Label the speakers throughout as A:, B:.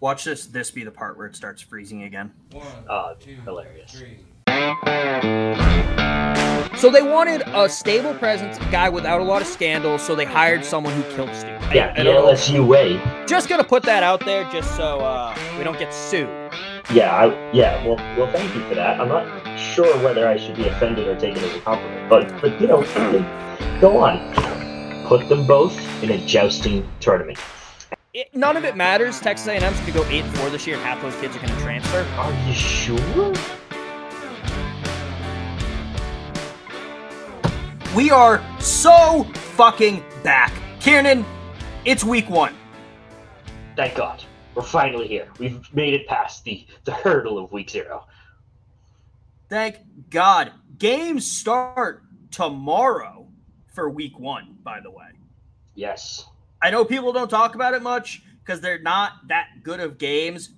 A: Watch this. This be the part where it starts freezing again.
B: One,
C: Oh,
B: two,
C: hilarious.
B: three.
A: So they wanted a stable presence, a guy without a lot of scandals. So they hired someone who killed Stu. I-
C: Yeah,
A: I
C: the
A: don't know.
C: LSU way.
A: Just gonna put that out there, just so uh, we don't get sued.
C: Yeah, I, yeah. Well, well, thank you for that. I'm not sure whether I should be offended or take it as a compliment, but but you know, go on. Put them both in a jousting tournament.
A: It, none of it matters. Texas A&M's gonna go eight and four this year, and half those kids are gonna transfer.
C: Are you sure?
A: We are so fucking back, Kieran. It's week one.
C: Thank God. We're finally here. We've made it past the, the hurdle of week zero.
A: Thank God. Games start tomorrow for week one. By the way.
C: Yes.
A: I know people don't talk about it much because they're not that good of games,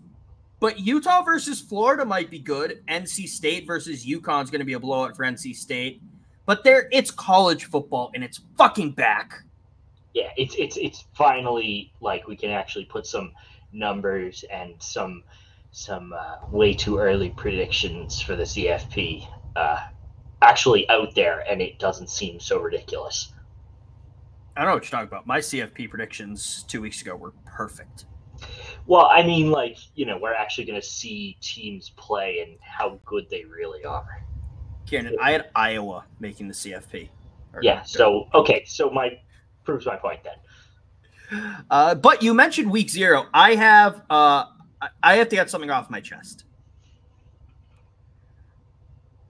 A: but Utah versus Florida might be good. NC State versus UConn is going to be a blowout for NC State. But there, it's college football and it's fucking back.
C: Yeah, it's it's it's finally like we can actually put some numbers and some some uh, way too early predictions for the CFP uh, actually out there, and it doesn't seem so ridiculous.
A: I don't know what you're talking about. My CFP predictions two weeks ago were perfect.
C: Well, I mean, like you know, we're actually going to see teams play and how good they really are.
A: Kieran, I had Iowa making the CFP. Or-
C: Yeah. So okay, so my proves my point then.
A: Uh, but you mentioned week zero. I have uh, I have to get something off my chest.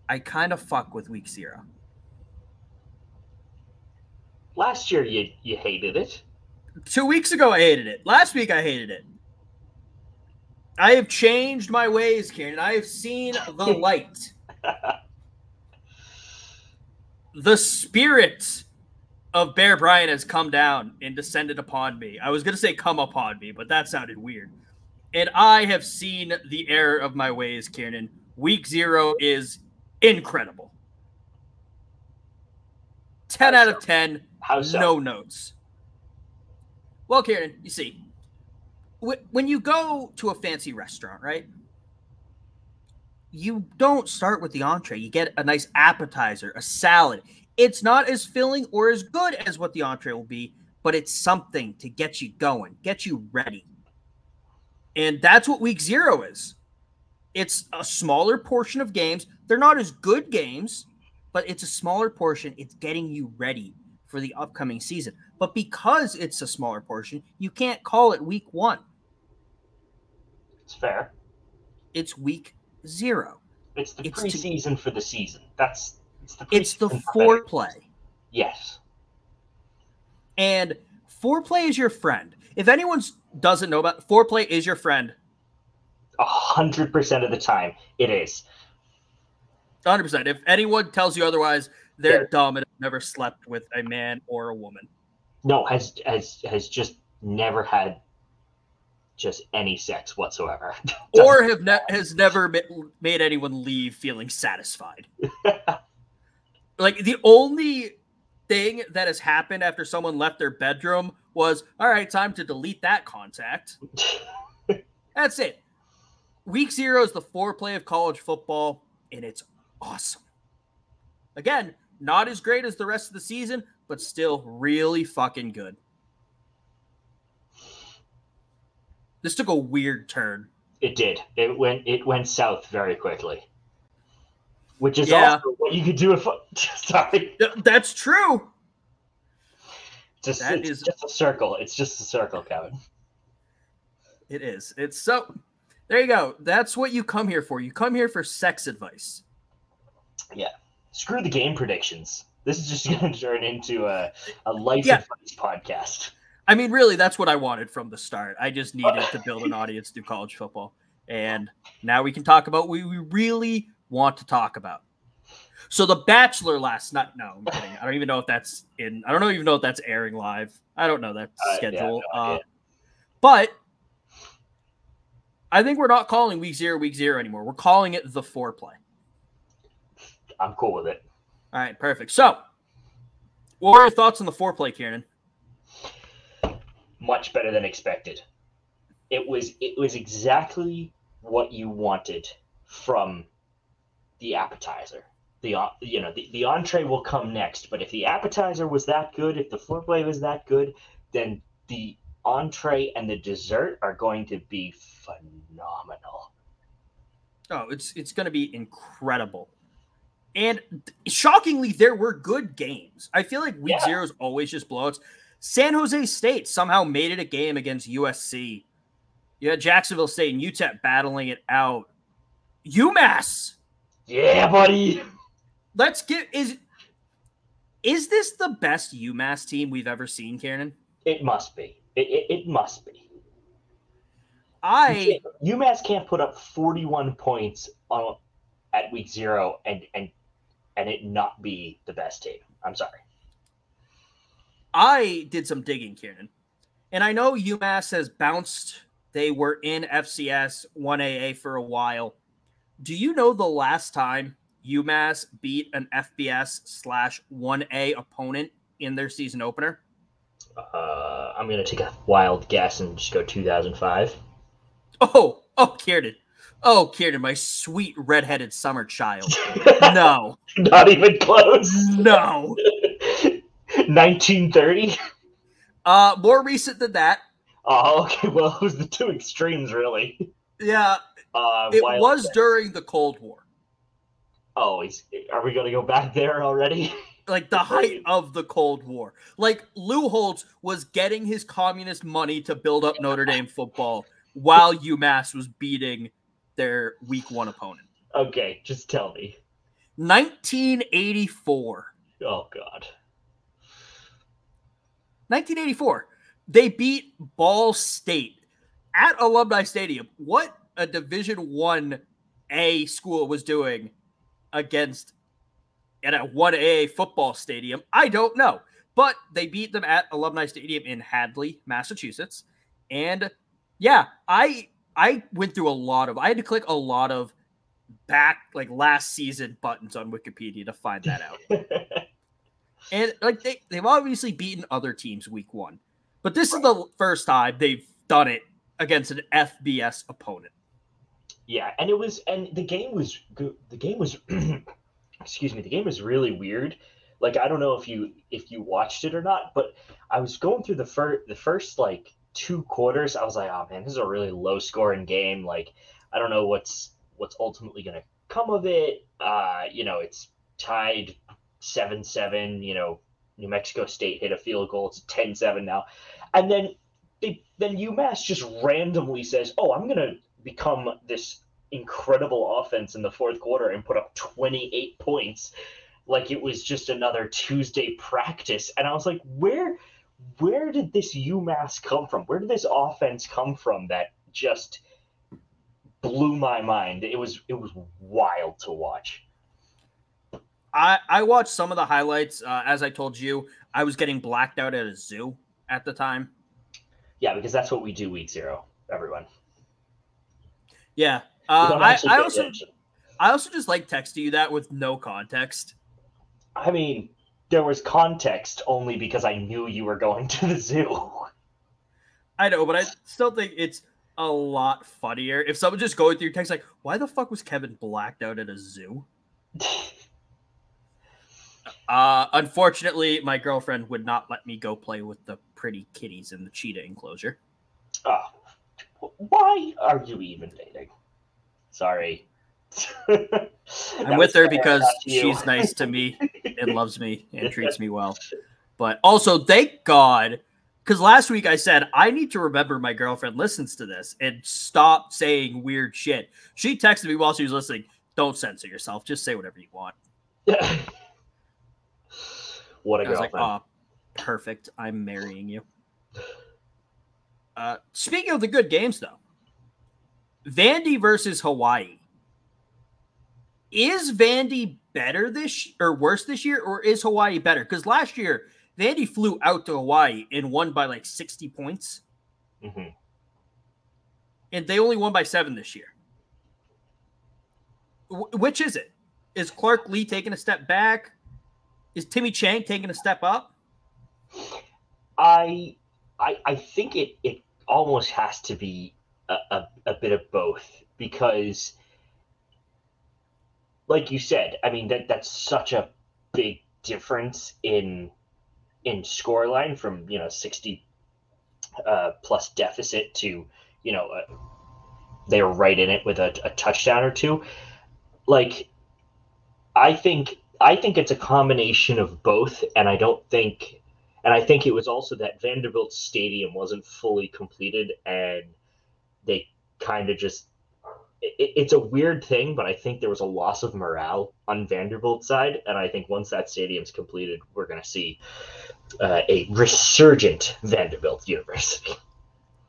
A: I kind of fuck with week zero.
C: Last year you you hated it.
A: Two weeks ago, I hated it. Last week, I hated it. I have changed my ways, Kieran. I have seen the light. the spirit of Bear Bryant has come down and descended upon me. I was going to say come upon me, but that sounded weird. And I have seen the error of my ways, Kieran. Week zero is incredible. 10 out of 10.
C: How so?
A: No notes. Well, Kieran, you see, when you go to a fancy restaurant, right? You don't start with the entree. You get a nice appetizer, a salad. It's not as filling or as good as what the entree will be, but it's something to get you going, get you ready. And that's what week zero is. It's a smaller portion of games. They're not as good games, but it's a smaller portion. It's getting you ready for the upcoming season. But because it's a smaller portion, you can't call it week one.
C: It's fair.
A: It's week zero.
C: It's the
A: It's to-
C: preseason for the season. That's it's the
A: It's the
C: preseason for betting.
A: foreplay.
C: Yes.
A: And foreplay is your friend. If anyone doesn't know about foreplay is your friend,
C: A hundred percent of the time it is.
A: 100%. If anyone tells you otherwise, they're
C: Yeah.
A: dumb and have never slept with a man or a woman.
C: No, has has has just never had just any sex whatsoever.
A: or have ne- has never made anyone leave feeling satisfied. like the only thing that has happened after someone left their bedroom was, all right, time to delete that contact. That's it. Week zero is the foreplay of college football, and it's awesome. Again, not as great as the rest of the season, but still really fucking good. This took a weird turn.
C: it did. It went it went south very quickly. Which is
A: Yeah.
C: also what you could do if sorry.
A: That's true.
C: Just
A: That
C: it's
A: is-
C: just a circle. It's just a circle, Kevin.
A: It is. It's so. There you go. That's what you come here for. You come here for sex advice.
C: Yeah, screw the game predictions. This is just gonna turn into a, a life
A: Yeah.
C: advice podcast.
A: I mean, really, that's what I wanted from the start. I just needed to build an audience through college football, and now we can talk about what we really want to talk about. So, The Bachelor last night. No, I'm kidding. I don't even know if that's in. I don't know even know if that's airing live. I don't know that
C: Uh, yeah,
A: schedule.
C: no
A: uh, but I think we're not calling week zero week zero anymore. We're calling it the foreplay.
C: I'm cool with it.
A: All right, perfect. So, what were your thoughts on the foreplay, Kieran?
C: Much better than expected. it was it was exactly what you wanted from the appetizer. The uh, you know the, the entree will come next, but if the appetizer was that good, if the foreplay was that good, then the entree and the dessert are going to be phenomenal.
A: Oh, it's it's going to be incredible. And shockingly, there were good games. I feel like week yeah. zero is always just blowouts. San Jose State somehow made it a game against USC. You had Jacksonville State and UTEP battling it out. UMass.
C: Yeah, buddy.
A: Let's get is is this the best UMass team we've ever seen, Kieran?
C: It must be. It, it, it must be.
A: I
C: UMass can't put up 41 points on at week zero and and and it not be the best team. I'm sorry.
A: I did some digging, Kieran, and I know UMass has bounced. They were in FCS 1AA for a while. Do you know the last time UMass beat an FBS slash 1A opponent in their season opener?
C: Uh, I'm going to take a wild guess and just go 2005.
A: Oh, oh, Kieran. Oh, Kieran, my sweet redheaded summer child. No.
C: Not even close.
A: No.
C: 1930?
A: Uh, more recent than that.
C: Oh, okay. Well, it was the two extremes, really.
A: Yeah. Uh, it was during the Cold War.
C: Oh, are we going to go back there already?
A: like the height of the Cold War. Like Lou Holtz was getting his communist money to build up Notre Dame football while UMass was beating their week one opponent.
C: Okay, just tell me.
A: 1984.
C: Oh God.
A: 1984. They beat Ball State at Alumni Stadium. What a Division One A school was doing against at a 1A football stadium, I don't know. But they beat them at Alumni Stadium in Hadley, Massachusetts. And yeah, I I went through a lot of I had to click a lot of back like last season buttons on Wikipedia to find that out. and like they, they've obviously beaten other teams week one. But this right. is the first time they've done it against an FBS opponent.
C: Yeah, and it was and the game was good. The game was excuse me, the game was really weird. Like I don't know if you if you watched it or not, but I was going through the first the first like two quarters. I was like, oh man, this is a really low scoring game. Like I don't know what's what's ultimately going to come of it. Uh, you know, it's tied seven seven. You know, New Mexico State hit a field goal. It's 10-7 now, and then they, then UMass just randomly says, "Oh, I'm going to become this incredible offense in the fourth quarter and put up 28 points like it was just another Tuesday practice. And I was like, where where did this UMass come from? Where did this offense come from that just blew my mind? It was it was wild to watch.
A: I I watched some of the highlights. Uh, as I told you, I was getting blacked out at a zoo at the time.
C: Yeah, because that's what we do week zero, everyone.
A: Yeah, uh, I, I also attention. I also just like texting you that with no context.
C: I mean, there was context only because I knew you were going to the zoo.
A: I know, but I still think it's a lot funnier if someone just going through your text like, "Why the fuck was Kevin blacked out at a zoo?" uh, unfortunately, my girlfriend would not let me go play with the pretty kitties in the cheetah enclosure.
C: Oh, why are you even dating? Sorry.
A: I'm with her because she's nice to me and loves me and treats me well. But also, thank God, because last week I said I need to remember my girlfriend listens to this and stop saying weird shit. She texted me while she was listening. Don't censor yourself. Just say whatever you want.
C: Yeah. what a
A: I
C: girlfriend. Like, oh,
A: perfect. I'm marrying you. Uh, speaking of the good games, though, Vandy versus Hawaii. Is Vandy better this or worse this year, or is Hawaii better? Because last year Vandy flew out to Hawaii and won by like 60 points. Mm-hmm. And they only won by seven this year. W- which is it? Is Clark Lea taking a step back? Is Timmy Chang taking a step up?
C: I I I think it it almost has to be a, a, a bit of both because, like you said, I mean that that's such a big difference in in scoreline from you know sixty uh, plus deficit to you know uh, they're right in it with a, a touchdown or two. Like, I think I think it's a combination of both, and I don't think, and I think it was also that Vanderbilt Stadium wasn't fully completed, and they kind of just. It, it's a weird thing, but I think there was a loss of morale on Vanderbilt side, and I think once that stadium's completed, we're going to see uh, a resurgent Vanderbilt University.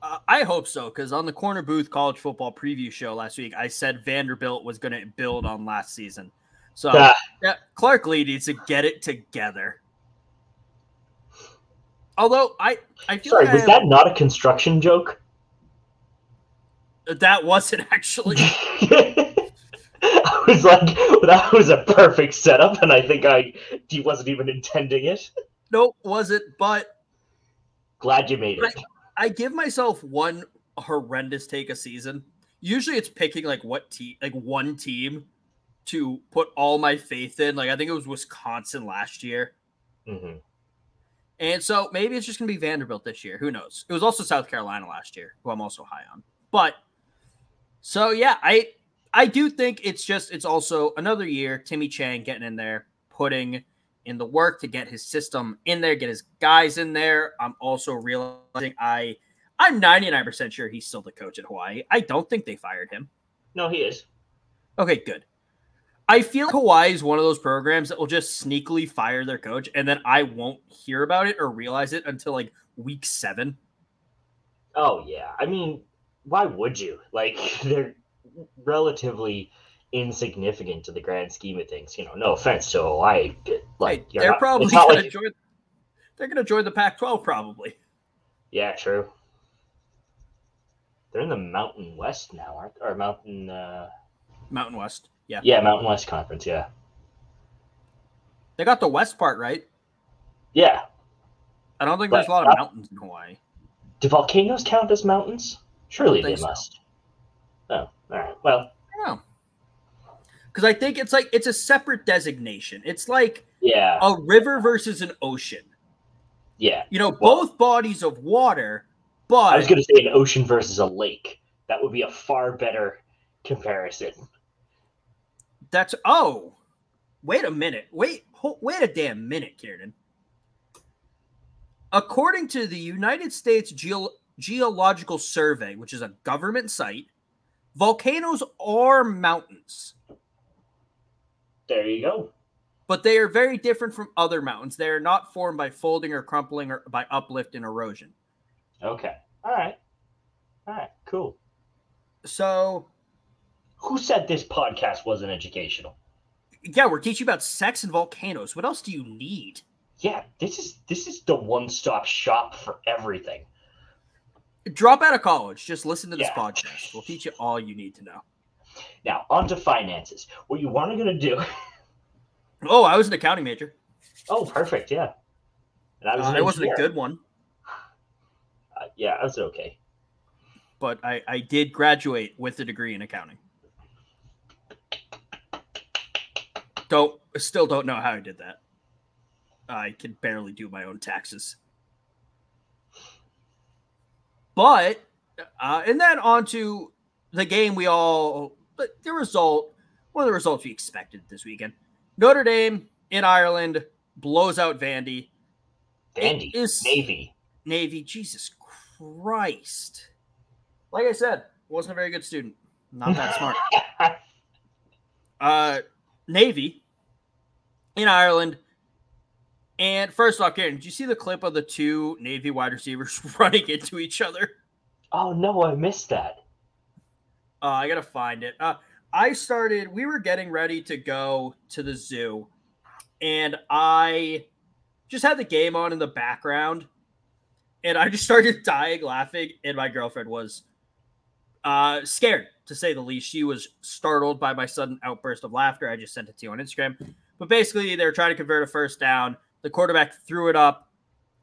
A: Uh, I hope so, because on the corner booth college football preview show last week, I said Vanderbilt was going to build on last season. So uh, yeah, Clark Lea needs to get it together. Although I, I feel
C: sorry,
A: like
C: was that not a construction joke?
A: That wasn't actually.
C: I was like, that was a perfect setup, and I think I he wasn't even intending it.
A: Nope, wasn't. But
C: glad you made it.
A: I, I give myself one horrendous take a season. Usually, it's picking like what team, like one team, to put all my faith in. Like I think it was Wisconsin last year.
C: Mm-hmm.
A: And so maybe it's just going to be Vanderbilt this year. Who knows? It was also South Carolina last year, who I'm also high on. But so yeah, I I do think it's just it's also another year. Timmy Chang getting in there, putting in the work to get his system in there, get his guys in there. I'm also realizing I I'm 99% sure he's still the coach at Hawaii. I don't think they fired him.
C: No, he is.
A: Okay, good. I feel like Hawaii is one of those programs that will just sneakily fire their coach, and then I won't hear about it or realize it until like week seven.
C: Oh yeah, I mean, why would you? Like they're relatively insignificant to the grand scheme of things. You know, no offense to Hawaii, like
A: hey, they're not, probably going like... join. They're going to join the Pac-12 probably.
C: Yeah, true. They're in the Mountain West now, aren't they? or Mountain uh...
A: Mountain West. Yeah.
C: Yeah, Mountain West Conference. Yeah.
A: They got the west part right.
C: Yeah.
A: I don't think but, there's a lot of uh, mountains in Hawaii.
C: Do volcanoes count as mountains? Surely they so. must. Oh, all right. Well.
A: No. Because I think it's like it's a separate designation. It's like
C: yeah
A: a river versus an ocean.
C: Yeah.
A: You know, well, both bodies of water, but
C: I was going to say an ocean versus a lake. That would be a far better comparison.
A: That's oh, wait a minute. Wait, wait a damn minute, Kieran. According to the United States Geo- Geological Survey, which is a government site, volcanoes are mountains.
C: There you go.
A: But they are very different from other mountains. They are not formed by folding or crumpling or by uplift and erosion.
C: Okay. All right. All right. Cool.
A: So
C: who said this podcast wasn't educational?
A: Yeah, we're teaching about sex and volcanoes. What else do you need?
C: Yeah, this is this is the one-stop shop for everything.
A: Drop out of college. Just listen to this yeah. podcast. We'll teach you all you need to know.
C: Now, on to finances. What you want to gonna do?
A: Oh, I was an accounting major.
C: Oh, perfect. Yeah.
A: And I was. Uh, I wasn't a good one.
C: Uh, yeah, I was okay.
A: But I, I did graduate with a degree in accounting. Don't still don't know how I did that. I can barely do my own taxes. But uh, and then on to the game we all but the result one of the results we expected this weekend. Notre Dame in Ireland blows out Vandy.
C: Vandy is Navy.
A: Navy, Jesus Christ. Like I said, wasn't a very good student. Not that smart. uh Navy in Ireland. And first off, Kieran, did you see the clip of the two Navy wide receivers running into each other?
C: Oh no, I missed that.
A: Uh, I gotta find it. Uh, I started. We were getting ready to go to the zoo, and I just had the game on in the background, and I just started dying laughing. And my girlfriend was uh, scared, to say the least. She was startled by my sudden outburst of laughter. I just sent it to you on Instagram. But basically, they were trying to convert a first down. The quarterback threw it up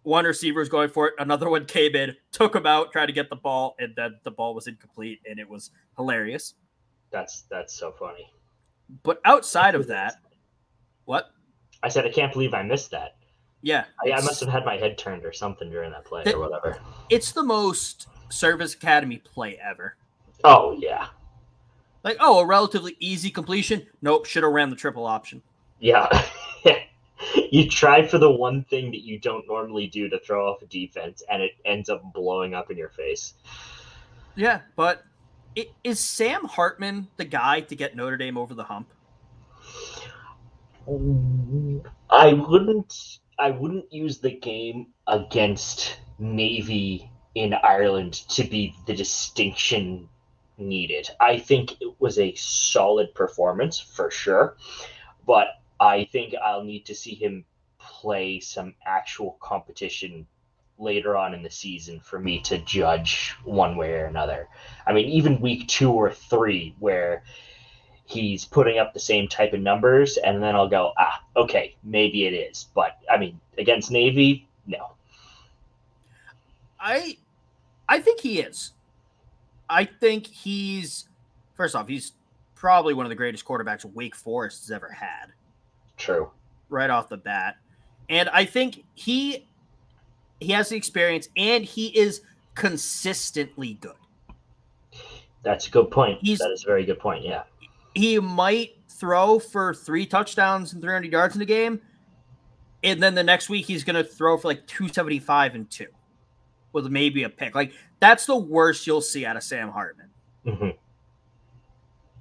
A: one receiver was going for it, another one came in, took him out, tried to get the ball, and then the ball was incomplete, and it was hilarious.
C: That's that's so funny.
A: But outside of that, what?
C: I said I can't believe I missed that.
A: Yeah,
C: I, I must have had my head turned or something during that play
A: That-
C: or whatever.
A: It's the most Service Academy play ever.
C: Oh yeah,
A: Like, oh, a relatively easy completion. Nope, should have ran the triple option.
C: yeah. you try for the one thing that you don't normally do to throw off a defense, and it ends up blowing up in your face.
A: Yeah, but is Sam Hartman the guy to get Notre Dame over the hump?
C: Mm, I wouldn't. I wouldn't use the game against Navy in Ireland to be the distinction needed. I think it was a solid performance for sure, but I think I'll need to see him play some actual competition later on in the season for me to judge one way or another. I mean, even week two or three, where he's putting up the same type of numbers, and then I'll go, ah, okay, maybe it is. But I mean, against Navy, no.
A: I I think he is. I think he's first off, he's probably one of the greatest quarterbacks Wake Forest has ever had,
C: True.
A: right off the bat. And I think he he has the experience and he is consistently good.
C: That's a good point.
A: He's-
C: that is a very good point. Yeah.
A: He might throw for three touchdowns and 300 yards in the game. And then the next week he's going to throw for like 275 and 2 with maybe a pick. Like that's the worst you'll see out of Sam Hartman.
C: hmm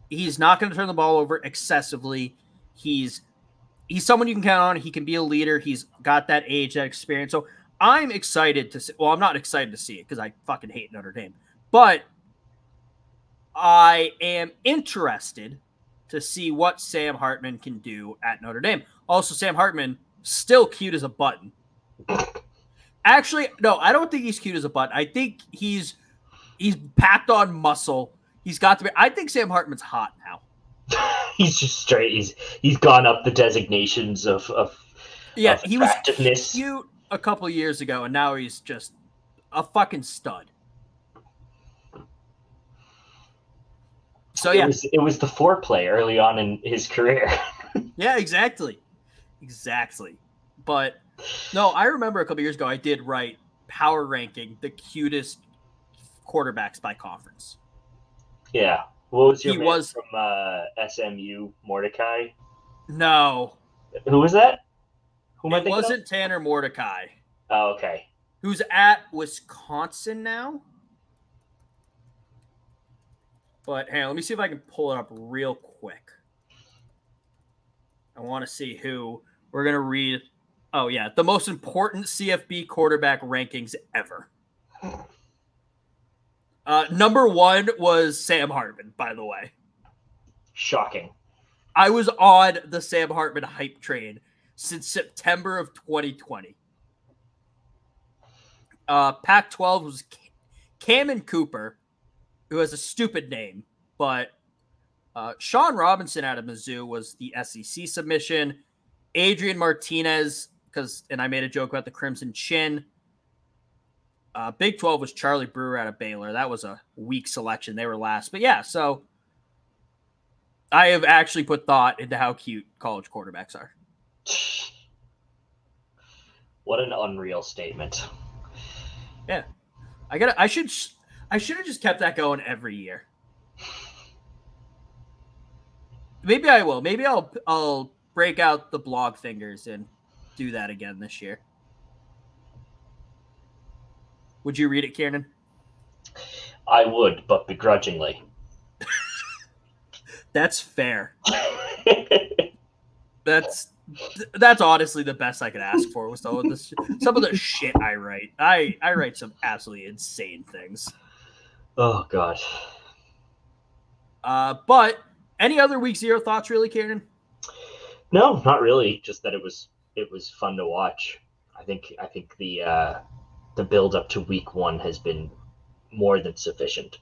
A: he's not going to turn the ball over excessively. He's he's someone you can count on. He can be a leader. He's got that age, that experience. So I'm excited to see. Well, I'm not excited to see it because I fucking hate Notre Dame, but I am interested to see what Sam Hartman can do at Notre Dame. Also, Sam Hartman still cute as a button. Actually, no, I don't think he's cute as a button. I think he's he's packed on muscle. He's got to be. I think Sam Hartman's hot now.
C: he's just straight. He's he's gone up the designations of of,
A: Yeah,
C: of
A: he was cute a couple years ago, and now he's just a fucking stud. So
C: It
A: yeah,
C: was it was the foreplay early on in his career.
A: yeah, exactly, exactly. But no, I remember a couple years ago I did write power ranking the cutest quarterbacks by conference.
C: yeah. What was your
A: He
C: man
A: was-
C: from uh, SMU Mordecai?
A: No,
C: Who was that? Who am
A: it wasn't Tanner Mordecai,
C: Oh, okay.
A: who's at Wisconsin now. But hang on, let me see if I can pull it up real quick. I want to see who we're gonna read. Oh yeah, the most important CFB quarterback rankings ever. Uh, number one was Sam Hartman, by the way.
C: Shocking.
A: I was on the Sam Hartman hype train since September of 2020. Uh, Pac 12 was Ca- Cameron Cooper, who has a stupid name, but uh, Shawn Robinson out of Mizzou was the SEC submission. Adrian Martinez, because, and I made a joke about the Crimson Chin. Uh, Big 12 was Charlie Brewer out of Baylor. That was a weak selection. They were last. But yeah, so I have actually put thought into how cute college quarterbacks are.
C: What an unreal statement. Yeah.
A: I got to I should. I should have just kept that going every year. Maybe I will. Maybe I'll. I'll break out the blog fingers and do that again this year. Would you read it, Kieran?
C: I would, but begrudgingly.
A: That's fair. That's that's honestly the best I could ask for with some of this some of the shit I write. I I write some absolutely insane things.
C: oh god.
A: Uh, but any other week zero thoughts, really, Kieran?
C: No, not really. Just that it was it was fun to watch. I think I think the uh, the build up to week one has been more than sufficient.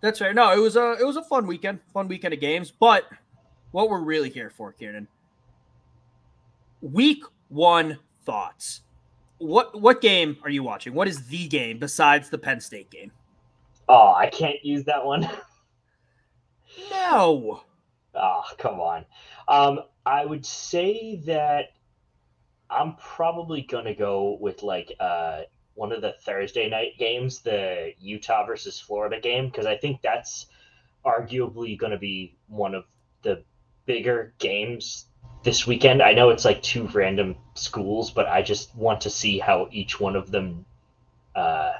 A: That's fair. No, it was a it was a fun weekend, fun weekend of games. But what we're really here for, Kieran, week one thoughts. What what game are you watching? What is the game besides the Penn State game?
C: Oh, I can't use that one.
A: No.
C: Oh, come on. Um, I would say that I'm probably gonna go with like uh one of the Thursday night games, the Utah versus Florida game, because I think that's arguably gonna be one of the bigger games this weekend. I know it's like two random schools, but I just want to see how each one of them uh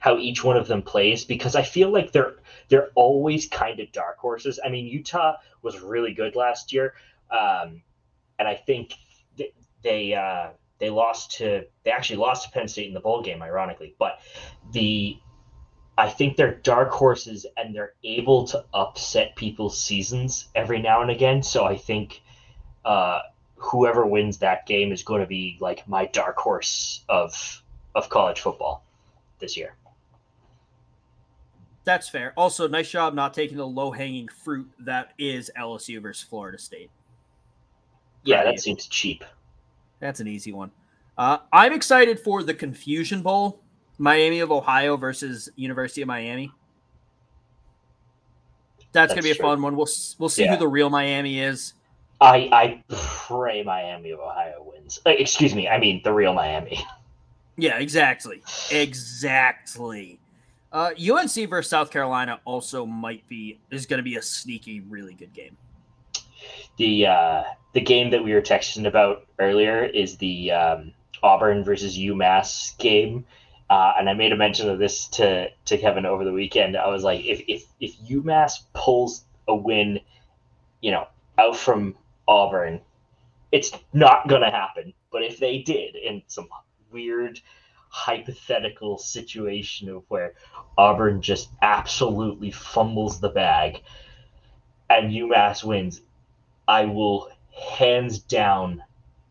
C: how each one of them plays because I feel like they're they're always kind of dark horses. I mean, Utah was really good last year, um, and I think th- they uh, they lost to they actually lost to Penn State in the bowl game, ironically. But the I think they're dark horses and they're able to upset people's seasons every now and again. So I think uh, whoever wins that game is going to be like my dark horse of of college football this year.
A: That's fair. Also, nice job not taking the low hanging fruit that is LSU versus Florida State.
C: Yeah, that seems cheap.
A: That's an easy one. Uh, I'm excited for the Confusion Bowl, Miami of Ohio versus University of Miami. That's, That's gonna be a true. fun one. We'll we'll see yeah. who the real Miami is.
C: I I pray Miami of Ohio wins. Uh, excuse me, I mean the real Miami.
A: Yeah, exactly, exactly. Uh, UNC versus South Carolina also might be is going to be a sneaky, really good game.
C: The uh, the game that we were texting about earlier is the um, Auburn versus UMass game, uh, and I made a mention of this to to Kevin over the weekend. I was like, if if if UMass pulls a win, you know, out from Auburn, it's not going to happen. But if they did, in some weird hypothetical situation of where Auburn just absolutely fumbles the bag and UMass wins, I will hands down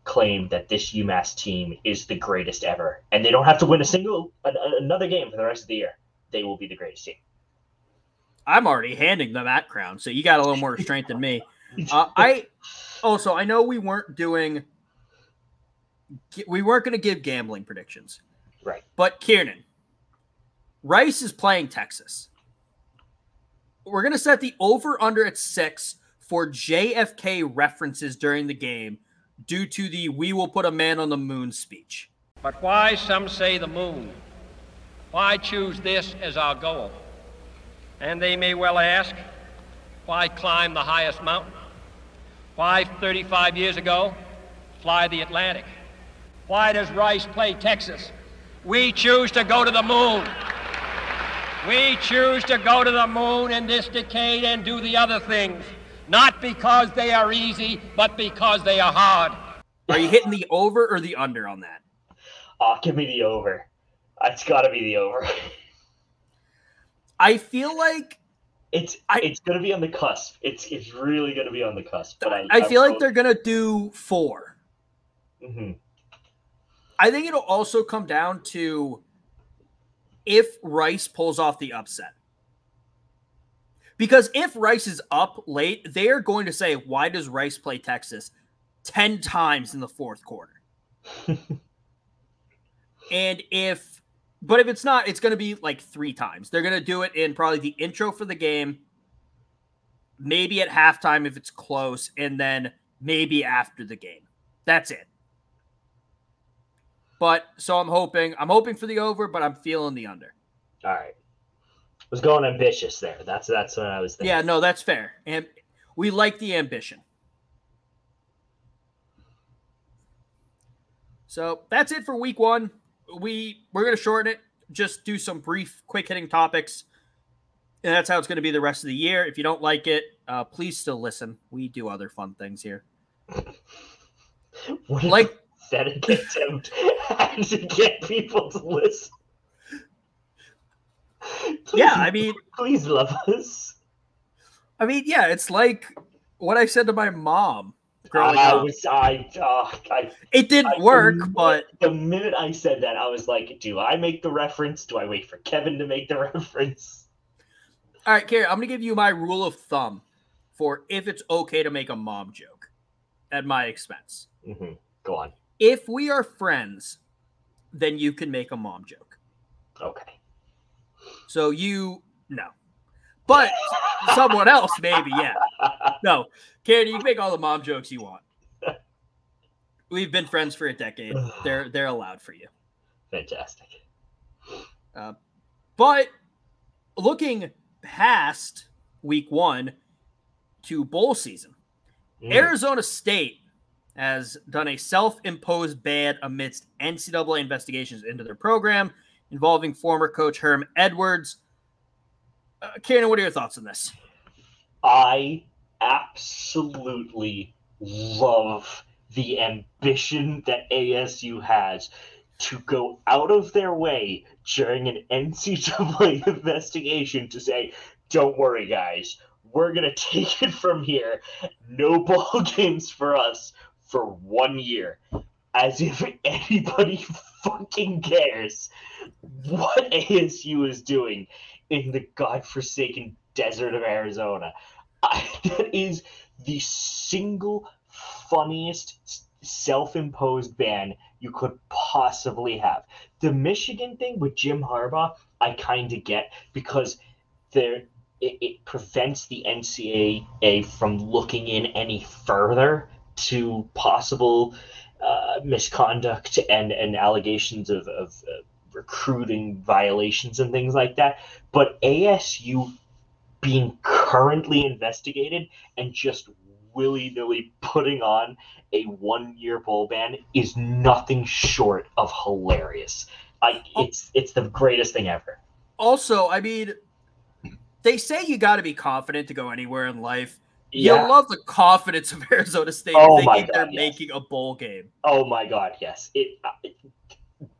C: claim that this UMass team is the greatest ever. And they don't have to win a single another game for the rest of the year. They will be the greatest team.
A: I'm already handing them that crown, so you got a little more strength than me. Uh, I also I know we weren't doing we weren't going to give gambling predictions.
C: Right.
A: But Kieran, Rice is playing Texas. We're going to set the over under at six for JFK references during the game due to the We Will Put a Man on the Moon speech.
B: But why, some say, the moon? Why choose this as our goal? And they may well ask, why climb the highest mountain? Why, 35 years ago, fly the Atlantic? Why does Rice play Texas? We choose to go to the moon. We choose to go to the moon in this decade and do the other things, not because they are easy, but because they are hard.
A: Are you hitting the over or the under on that?
C: Oh, give me the over. It's got to be the over.
A: I feel like
C: it's I, it's going to be on the cusp. It's it's really going to be on the cusp. But I,
A: I, I feel like they're going to do 4
C: mm-hmm.
A: I think it'll also come down to if Rice pulls off the upset. Because if Rice is up late, they are going to say, Why does Rice play Texas 10 times in the fourth quarter? and if, but if it's not, it's going to be like three times. They're going to do it in probably the intro for the game, maybe at halftime if it's close, and then maybe after the game. That's it. But so I'm hoping I'm hoping for the over, but I'm feeling the under.
C: All right. Was going ambitious there. That's that's what I was thinking.
A: Yeah, no, that's fair. And we like the ambition. So that's it for week one. We we're gonna shorten it, just do some brief, quick hitting topics. And that's how it's going to be the rest of the year. If you don't like it, uh, please still listen. We do other fun things here. like
C: that attempt to get people to listen.
A: Please, yeah, I mean,
C: please love us.
A: I mean, yeah, it's like what I said to my mom.
C: Growing I up. was, I, oh, I,
A: it didn't I, work, the but
C: the minute I said that, I was like, do I make the reference? Do I wait for Kevin to make the reference?
A: All right, Carrie, I'm gonna give you my rule of thumb for if it's okay to make a mom joke at my expense.
C: Mm-hmm. Go on
A: If we are friends, then you can make a mom joke.
C: Okay.
A: So you no. But someone else, maybe, yeah. No. Candy, you can make all the mom jokes you want. We've been friends for a decade. They're they're allowed for you.
C: Fantastic.
A: Uh, but looking past week one to bowl season,
C: Mm.
A: Arizona State has done a self imposed ban amidst NCAA investigations into their program involving former coach Herm Edwards. Uh, Kieran, what are your thoughts on this?
C: I absolutely love the ambition that ASU has to go out of their way during an NCAA investigation to say, don't worry, guys, we're going to take it from here. No ball games for us for one year. As if anybody fucking cares what ASU is doing in the godforsaken desert of Arizona. I, that is the single funniest self-imposed ban you could possibly have. The Michigan thing with Jim Harbaugh, I kind of get because there it, it prevents the NCAA from looking in any further to possible uh, misconduct and, and allegations of, of uh, recruiting violations and things like that. But ASU being currently investigated and just willy nilly putting on a one year bowl ban is nothing short of hilarious. I it's it's the greatest thing ever.
A: Also, I mean, they say you got to be confident to go anywhere in life. You
C: Yeah.
A: love the confidence of Arizona State
C: Oh
A: thinking
C: God,
A: they're
C: yes.
A: making a bowl game.
C: Oh my god, yes. It, it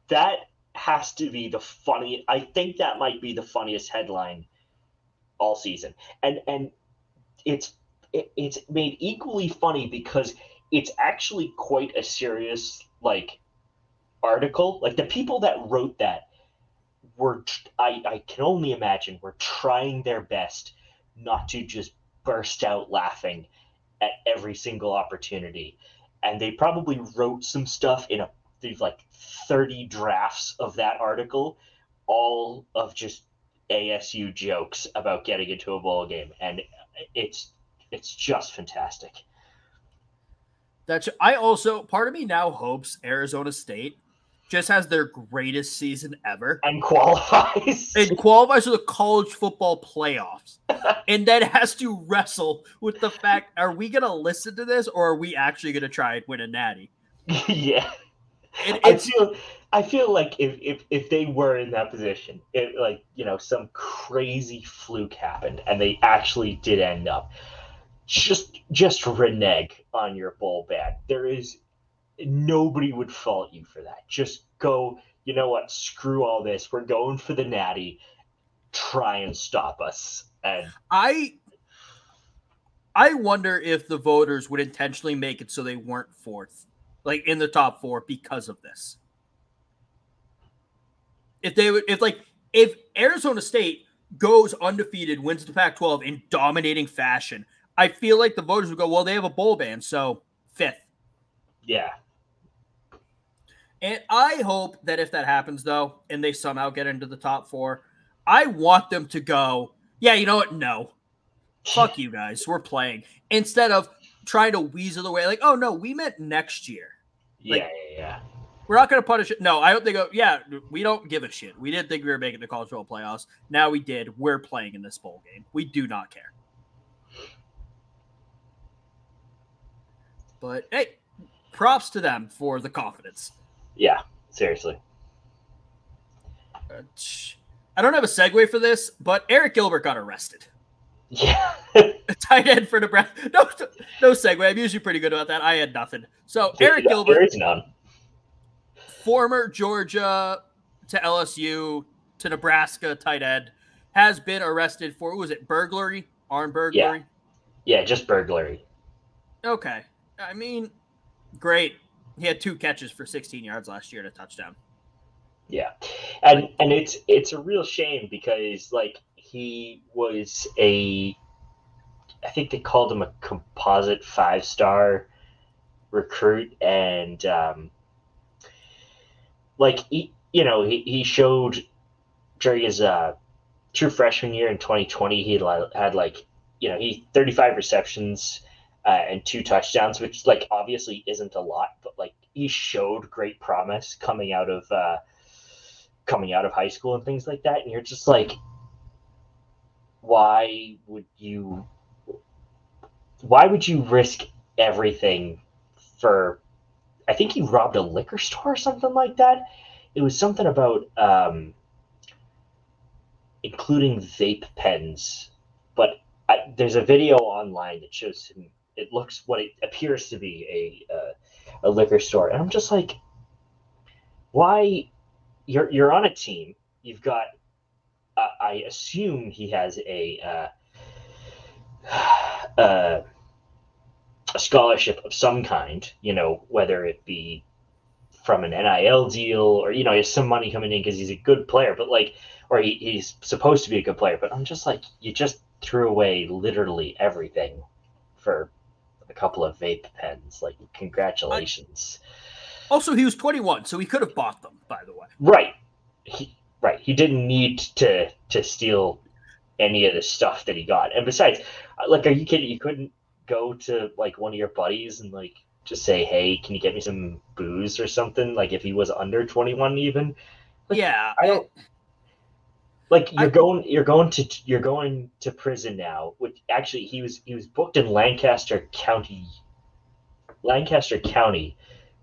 C: that has to be the funny. I think that might be the funniest headline all season, and and it's it, it's made equally funny because it's actually quite a serious like article. Like the people that wrote that were I I can only imagine were trying their best not to just burst out laughing at every single opportunity and they probably wrote some stuff in a these like 30 drafts of that article all of just ASU jokes about getting into a bowl game and it's it's just fantastic.
A: That's I also part of me now hopes Arizona State just has their greatest season ever
C: And qualifies.
A: and qualifies for the college football playoffs, and then has to wrestle with the fact: Are we going to listen to this, or are we actually going to try and win a natty?
C: yeah.
A: And
C: I feel I feel like if, if if they were in that position, it like you know some crazy fluke happened and they actually did end up, just just renege on your bowl bag There is nobody would fault you for that. Just go. You know what? Screw all this. We're going for the natty. Try and stop us. And
A: I I wonder if the voters would intentionally make it so they weren't fourth, like in the top four because of this. If they would if like if Arizona State goes undefeated, wins the Pac-12 in dominating fashion, I feel like the voters would go, well, they have a bowl ban, so fifth.
C: yeah,
A: And I hope that if that happens, though, and they somehow get into the top four, I want them to go, yeah, you know what? No. Fuck you guys. We're playing. Instead of trying to weasel away, like, oh, no, we meant next year.
C: yeah,
A: Like-
C: yeah, yeah.
A: We're not going to punish it. No, I hope they go, yeah, we don't give a shit. We didn't think we were making the college football playoffs. Now we did. We're playing in this bowl game. We do not care. But hey, props to them for the confidence.
C: Yeah, seriously.
A: I don't have a segue for this, but Arik Gilbert got arrested.
C: Yeah.
A: Tight end for Nebraska. No, no segue. I'm usually pretty good about that. I had nothing. So Arik
C: There
A: Gilbert,
C: is none.
A: former Georgia to LSU to Nebraska tight end, has been arrested for what was it burglary, armed burglary?
C: Yeah, Yeah, just burglary.
A: Okay, I mean, great. He had two catches for 16 yards last year and a touchdown.
C: Yeah, and and it's it's a real shame because like he was a, I think they called him a composite five star recruit, and um, like he, you know, he, he showed during his uh, true freshman year in 2020, he had like, you know, he 35 receptions uh, and two touchdowns, which like obviously isn't a lot, but like he showed great promise coming out of uh, coming out of high school and things like that. And you're just like, why would you? Why would you risk everything for? I think he robbed a liquor store or something like that. It was something about um, including vape pens, but I, there's a video online that shows him. It looks what it appears to be a uh, a liquor store, and I'm just like, why? You're you're on a team. You've got. Uh, I assume he has a. Uh, uh, a scholarship of some kind, you know, whether it be from an NIL deal or, you know, he has some money coming in because he's a good player, but like, or he, he's supposed to be a good player. But I'm just like, you just threw away literally everything for a couple of vape pens. Like, congratulations.
A: I, also, he was 21, so he could have bought them. By the way,
C: right? He, right. He didn't need to to steal any of the stuff that he got. And besides, uh, like, are you kidding? You couldn't go to like one of your buddies and like just say, "Hey, can you get me some booze or something?" Like if he was under 21 even.
A: Like, yeah.
C: I don't like you're I, going you're going to you're going to prison now which actually he was he was booked in lancaster county lancaster county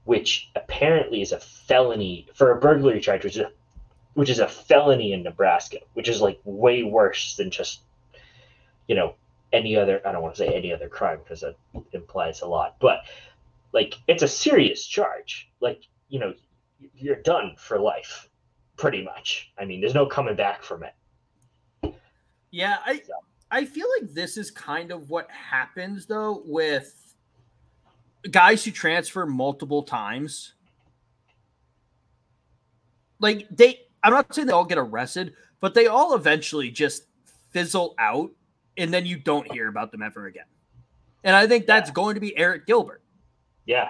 C: which apparently is a felony for a burglary charge which is a, which is a felony in nebraska which is like way worse than just you know any other i don't want to say any other crime because that implies a lot but like it's a serious charge. Like you know you're done for life pretty much. I mean, there's no coming back from it.
A: Yeah, I so. I feel like this is kind of what happens though with guys who transfer multiple times. Like they I'm not saying they all get arrested, but they all eventually just fizzle out and then you don't hear about them ever again. And I think that's yeah. going to be Arik Gilbert.
C: Yeah.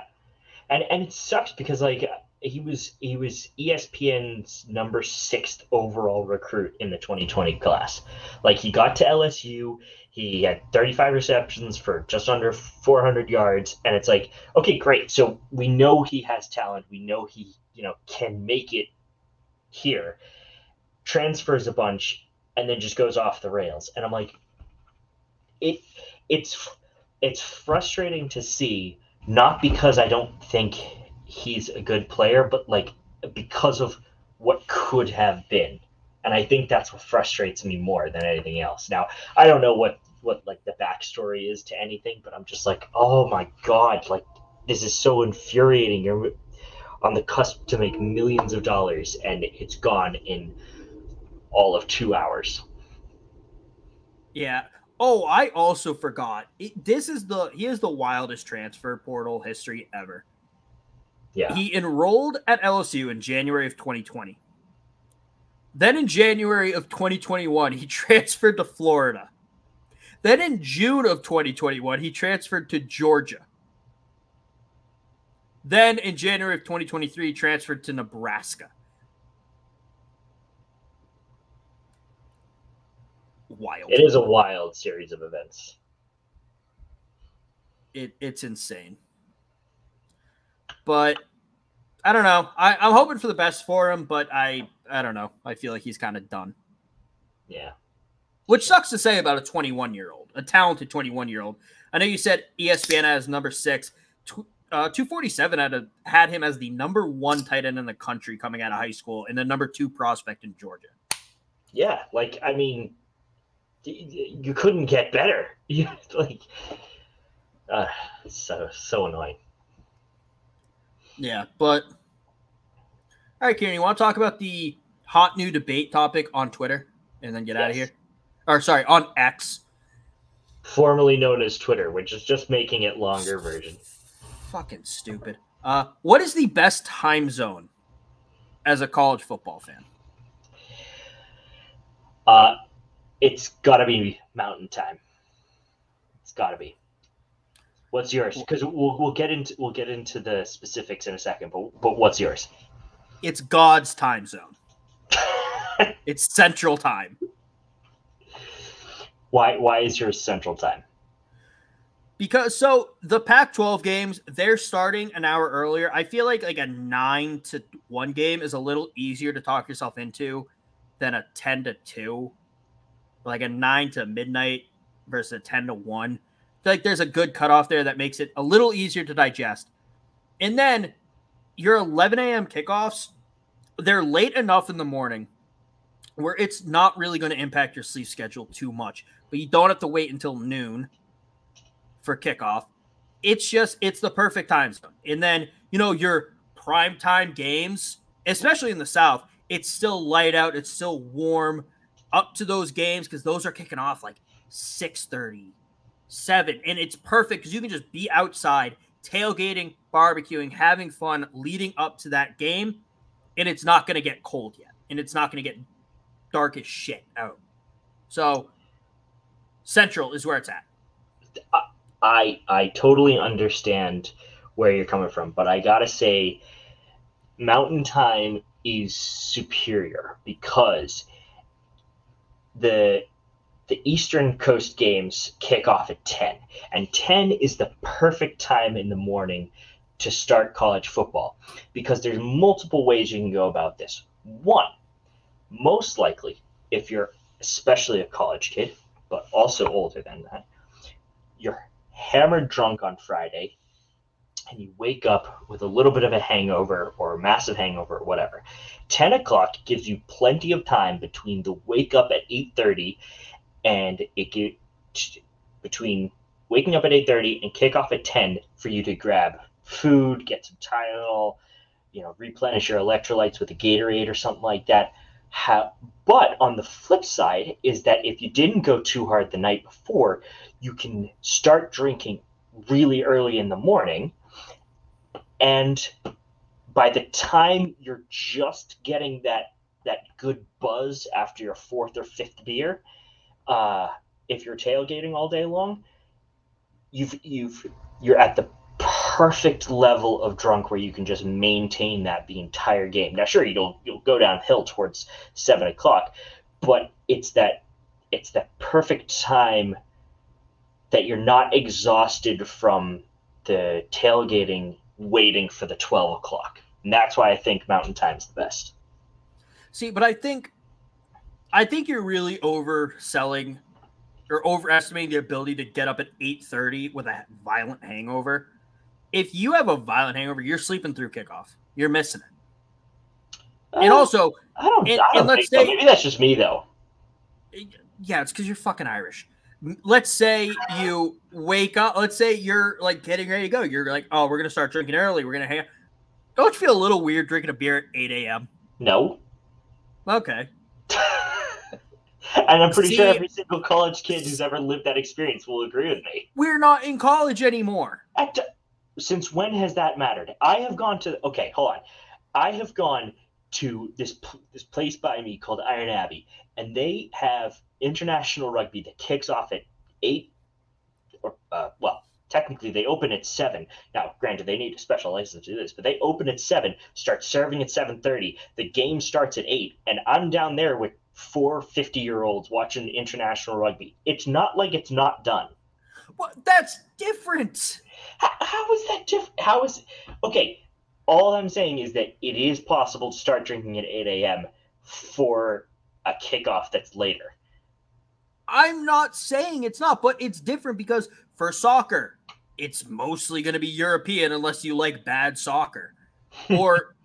C: And and it sucks because like he was he was ESPN's number sixth overall recruit in the 2020 class. Like he got to LSU, he had 35 receptions for just under 400 yards, and it's like, okay, great. So we know he has talent. We know he you know can make it here. Transfers a bunch and then just goes off the rails, and I'm like, it it's it's frustrating to see. Not because I don't think he's a good player, but like because of what could have been. And I think that's what frustrates me more than anything else. Now, I don't know what what like the backstory is to anything, but I'm just like, oh my god, like this is so infuriating. You're on the cusp to make millions of dollars, and it's gone in all of two hours.
A: Yeah. Oh, I also forgot. It, this is the he is the wildest transfer portal history ever.
C: Yeah.
A: He enrolled at LSU in January of 2020. Then in January of 2021, he transferred to Florida. Then in June of 2021, he transferred to Georgia. Then in January of 2023, he transferred to Nebraska. Wild.
C: It is a wild series of events.
A: It, it's insane. But I don't know. I, I'm hoping for the best for him, but I I don't know. I feel like he's kind of done.
C: Yeah.
A: Which sucks to say about a 21 year old, a talented 21 year old. I know you said ESPN has number six. Uh, 247 had, a, had him as the number one tight end in the country coming out of high school and the number two prospect in Georgia.
C: Yeah, like I mean, you couldn't get better. Like, uh, so so annoying.
A: Yeah, but all right, Kieran, you want to talk about the hot new debate topic on Twitter and then get yes. out of here? Or sorry, on X.
C: Formerly known as Twitter, which is just making it longer version.
A: Fucking stupid. Uh, what is the best time zone as a college football fan?
C: Uh, it's got to be Mountain Time. It's got to be. What's yours? Because we'll, we'll get into we'll get into the specifics in a second. But but what's yours?
A: It's God's time zone. it's Central Time.
C: Why? Why is your Central Time?
A: Because so the Pac-12 games, they're starting an hour earlier. I feel like like a nine to one game is a little easier to talk yourself into than a ten to two, like a nine to midnight versus a ten to one. Like there's a good cutoff there that makes it a little easier to digest. And then your 11 a.m. kickoffs, they're late enough in the morning where it's not really going to impact your sleep schedule too much, but you don't have to wait until noon for kickoff. It's just it's the perfect time zone. And then, you know, your prime time games, especially in the South, it's still light out, it's still warm up to those games because those are kicking off like 6 30, 7. And it's perfect because you can just be outside, tailgating, barbecuing, having fun leading up to that game. And it's not going to get cold yet. And it's not going to get dark as shit out. So Central is where it's at.
C: I I totally understand where you're coming from, but I gotta say, Mountain Time is superior because the the Eastern Coast games kick off at 10, and 10 is the perfect time in the morning to start college football because there's multiple ways you can go about this. One, most likely, if you're especially a college kid, but also older than that, you're hammered drunk on Friday and you wake up with a little bit of a hangover or a massive hangover or whatever 10 o'clock gives you plenty of time between the wake up at 8.30 and it get, between waking up at 8.30 and kick off at 10 for you to grab food get some tylenol you know replenish your electrolytes with a gatorade or something like that. How, but on the flip side is that if you didn't go too hard the night before you can start drinking really early in the morning. And by the time you're just getting that that good buzz after your fourth or fifth beer uh, if you're tailgating all day long you've you've you're at the perfect level of drunk where you can just maintain that the entire game now sure you'll you'll go downhill towards seven o'clock but it's that it's that perfect time that you're not exhausted from the tailgating waiting for the 12 o'clock. And that's why I think mountain time's the best.
A: See, but I think I think you're really overselling or overestimating the ability to get up at 8:30 with a violent hangover. If you have a violent hangover, you're sleeping through kickoff. You're missing it. Uh, and also,
C: I don't, and, I don't and let's say so. maybe that's just me though.
A: Yeah, it's because you're fucking Irish let's say you wake up let's say you're like getting ready to go you're like oh we're gonna start drinking early we're gonna hang Out. don't you feel a little weird drinking a beer at 8 a.m
C: no
A: okay
C: and i'm pretty See, sure every single college kid who's ever lived that experience will agree with me.
A: We're not in college anymore.
C: At, since when has that mattered? I have gone to okay hold on. I have gone to this this place by me called iron abbey and they have international rugby that kicks off at eight, or uh, well, technically they open at seven. Now, granted, they need a special license to do this, but they open at seven, start serving at seven thirty. The game starts at eight, and I'm down there with four 50 year olds watching international rugby. It's not like it's not done.
A: Well, that's different.
C: how, how is that different? How is okay? All I'm saying is that it is possible to start drinking at 8 a.m. for a kickoff that's later.
A: I'm not saying it's not, but it's different because for soccer, it's mostly going to be European unless you like bad soccer or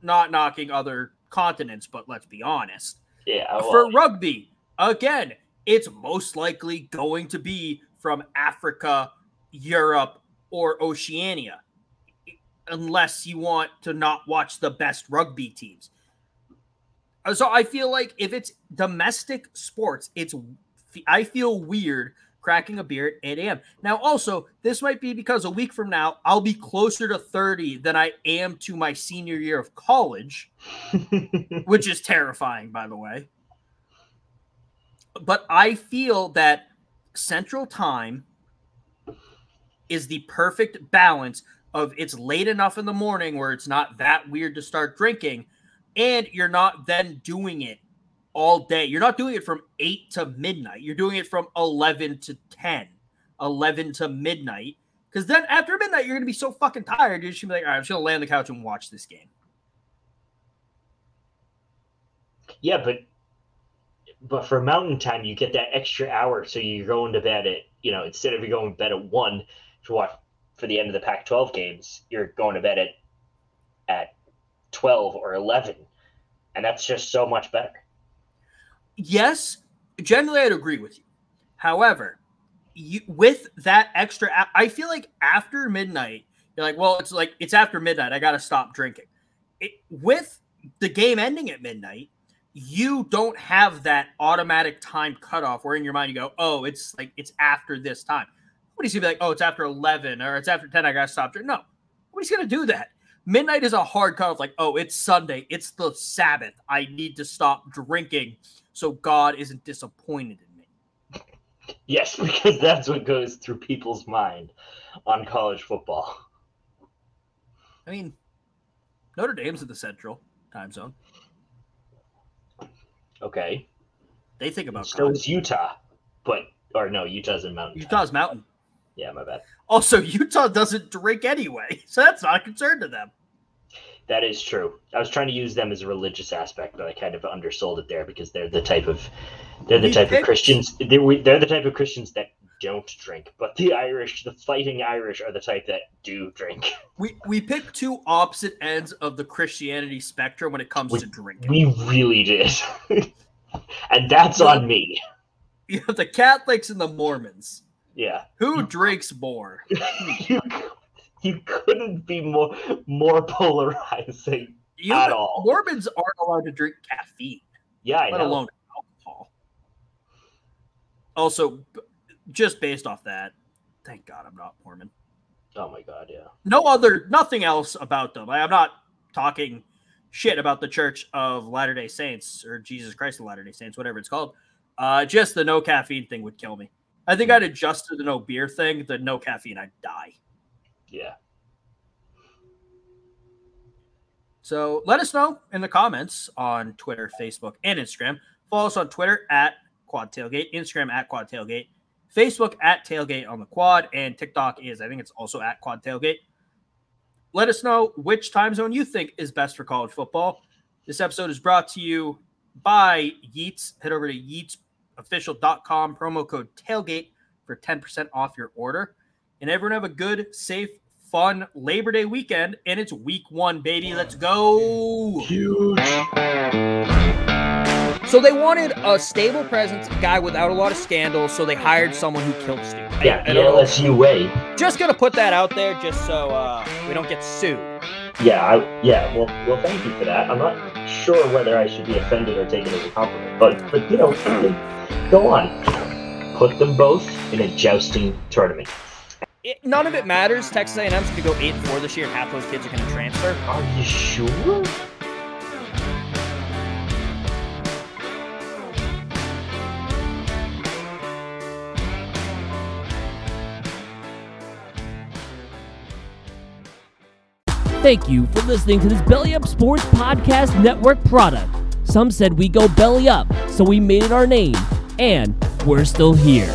A: not knocking other continents, but let's be honest.
C: Yeah. Well,
A: for rugby, again, it's most likely going to be from Africa, Europe, or Oceania, unless you want to not watch the best rugby teams. So I feel like if it's domestic sports, it's I feel weird cracking a beer at 8 a.m. Now, also, this might be because a week from now, I'll be closer to 30 than I am to my senior year of college, which is terrifying, by the way. But I feel that Central Time is the perfect balance of it's late enough in the morning where it's not that weird to start drinking and you're not then doing it all day. You're not doing it from 8 to midnight. You're doing it from 11 to 10, 11 to midnight. Because then after midnight, you're going to be so fucking tired. You're just going to be like, all right, I'm just going to lay on the couch and watch this game.
C: Yeah, but but for mountain time, you get that extra hour. So you're going to bed at, you know, instead of you going to bed at 1 to watch for the end of the Pac 12 games, you're going to bed at, at 12 or 11. And that's just so much better.
A: Yes, generally I'd agree with you. However, you, with that extra, I feel like after midnight, you're like, well, it's like it's after midnight. I got to stop drinking. It, with the game ending at midnight, you don't have that automatic time cutoff where in your mind you go, oh, it's like it's after this time. Nobody's gonna be like, oh, it's after 11 or it's after 10. I got to stop drinking. No, nobody's gonna do that. Midnight is a hard cutoff. Like, oh, it's Sunday. It's the Sabbath. I need to stop drinking so God isn't disappointed in me.
C: Yes, because that's what goes through people's mind on college football.
A: I mean, Notre Dame's in the Central time zone.
C: Okay.
A: They think about
C: so is Utah, but or no, Utah's in Mountain.
A: Utah's Mountain.
C: Yeah, my bad.
A: Also, Utah doesn't drink anyway, so that's not a concern to them.
C: That is true. I was trying to use them as a religious aspect, but I kind of undersold it there because they're the type of they're the type of Christians. They're, they're the type of Christians that don't drink, but the Irish, the fighting Irish, are the type that do drink.
A: We we picked two opposite ends of the Christianity spectrum when it comes
C: we,
A: to drinking.
C: We really did, and that's you on me.
A: You have the Catholics and the Mormons.
C: Yeah.
A: Who drinks more?
C: Hmm. You, couldn't be more more polarizing you, at all.
A: Mormons aren't allowed to drink caffeine.
C: Yeah, I
A: let
C: know.
A: alone alcohol. Also, just based off that, thank God I'm not Mormon.
C: Oh my God, yeah.
A: No other, nothing else about them. I'm not talking shit about the Church of Latter Day Saints or Jesus Christ of Latter Day Saints, whatever it's called. Uh, just the no caffeine thing would kill me. I think hmm. I'd adjust to the no beer thing. The no caffeine, I'd die.
C: Yeah.
A: So let us know in the comments on Twitter, Facebook, and Instagram. Follow us on Twitter at Quad Tailgate, Instagram at Quad Tailgate, Facebook at Tailgate on the Quad, and TikTok is, I think it's also at Quad Tailgate. Let us know which time zone you think is best for college football. This episode is brought to you by Yeats. Head over to yeatsofficial.com, promo code tailgate for 10% off your order. And everyone have a good, safe, fun Labor Day weekend. And it's week one, baby. Let's go.
C: Huge.
A: So they wanted a stable presence, a guy without a lot of scandals. So they hired someone who killed Stu.
C: Yeah, I, I the LSU way.
A: Just gonna put that out there, just so uh, we don't get sued.
C: Yeah, I, yeah. Well, well, thank you for that. I'm not sure whether I should be offended or take it as a compliment, but but you know, go on. Put them both in a jousting tournament.
A: It, none of it matters. Texas A&M's going to go eight and four this year, and half those kids are going to transfer.
C: Are you sure?
D: Thank you for listening to this Belly Up Sports Podcast Network product. Some said we go belly up, so we made it our name, and we're still here.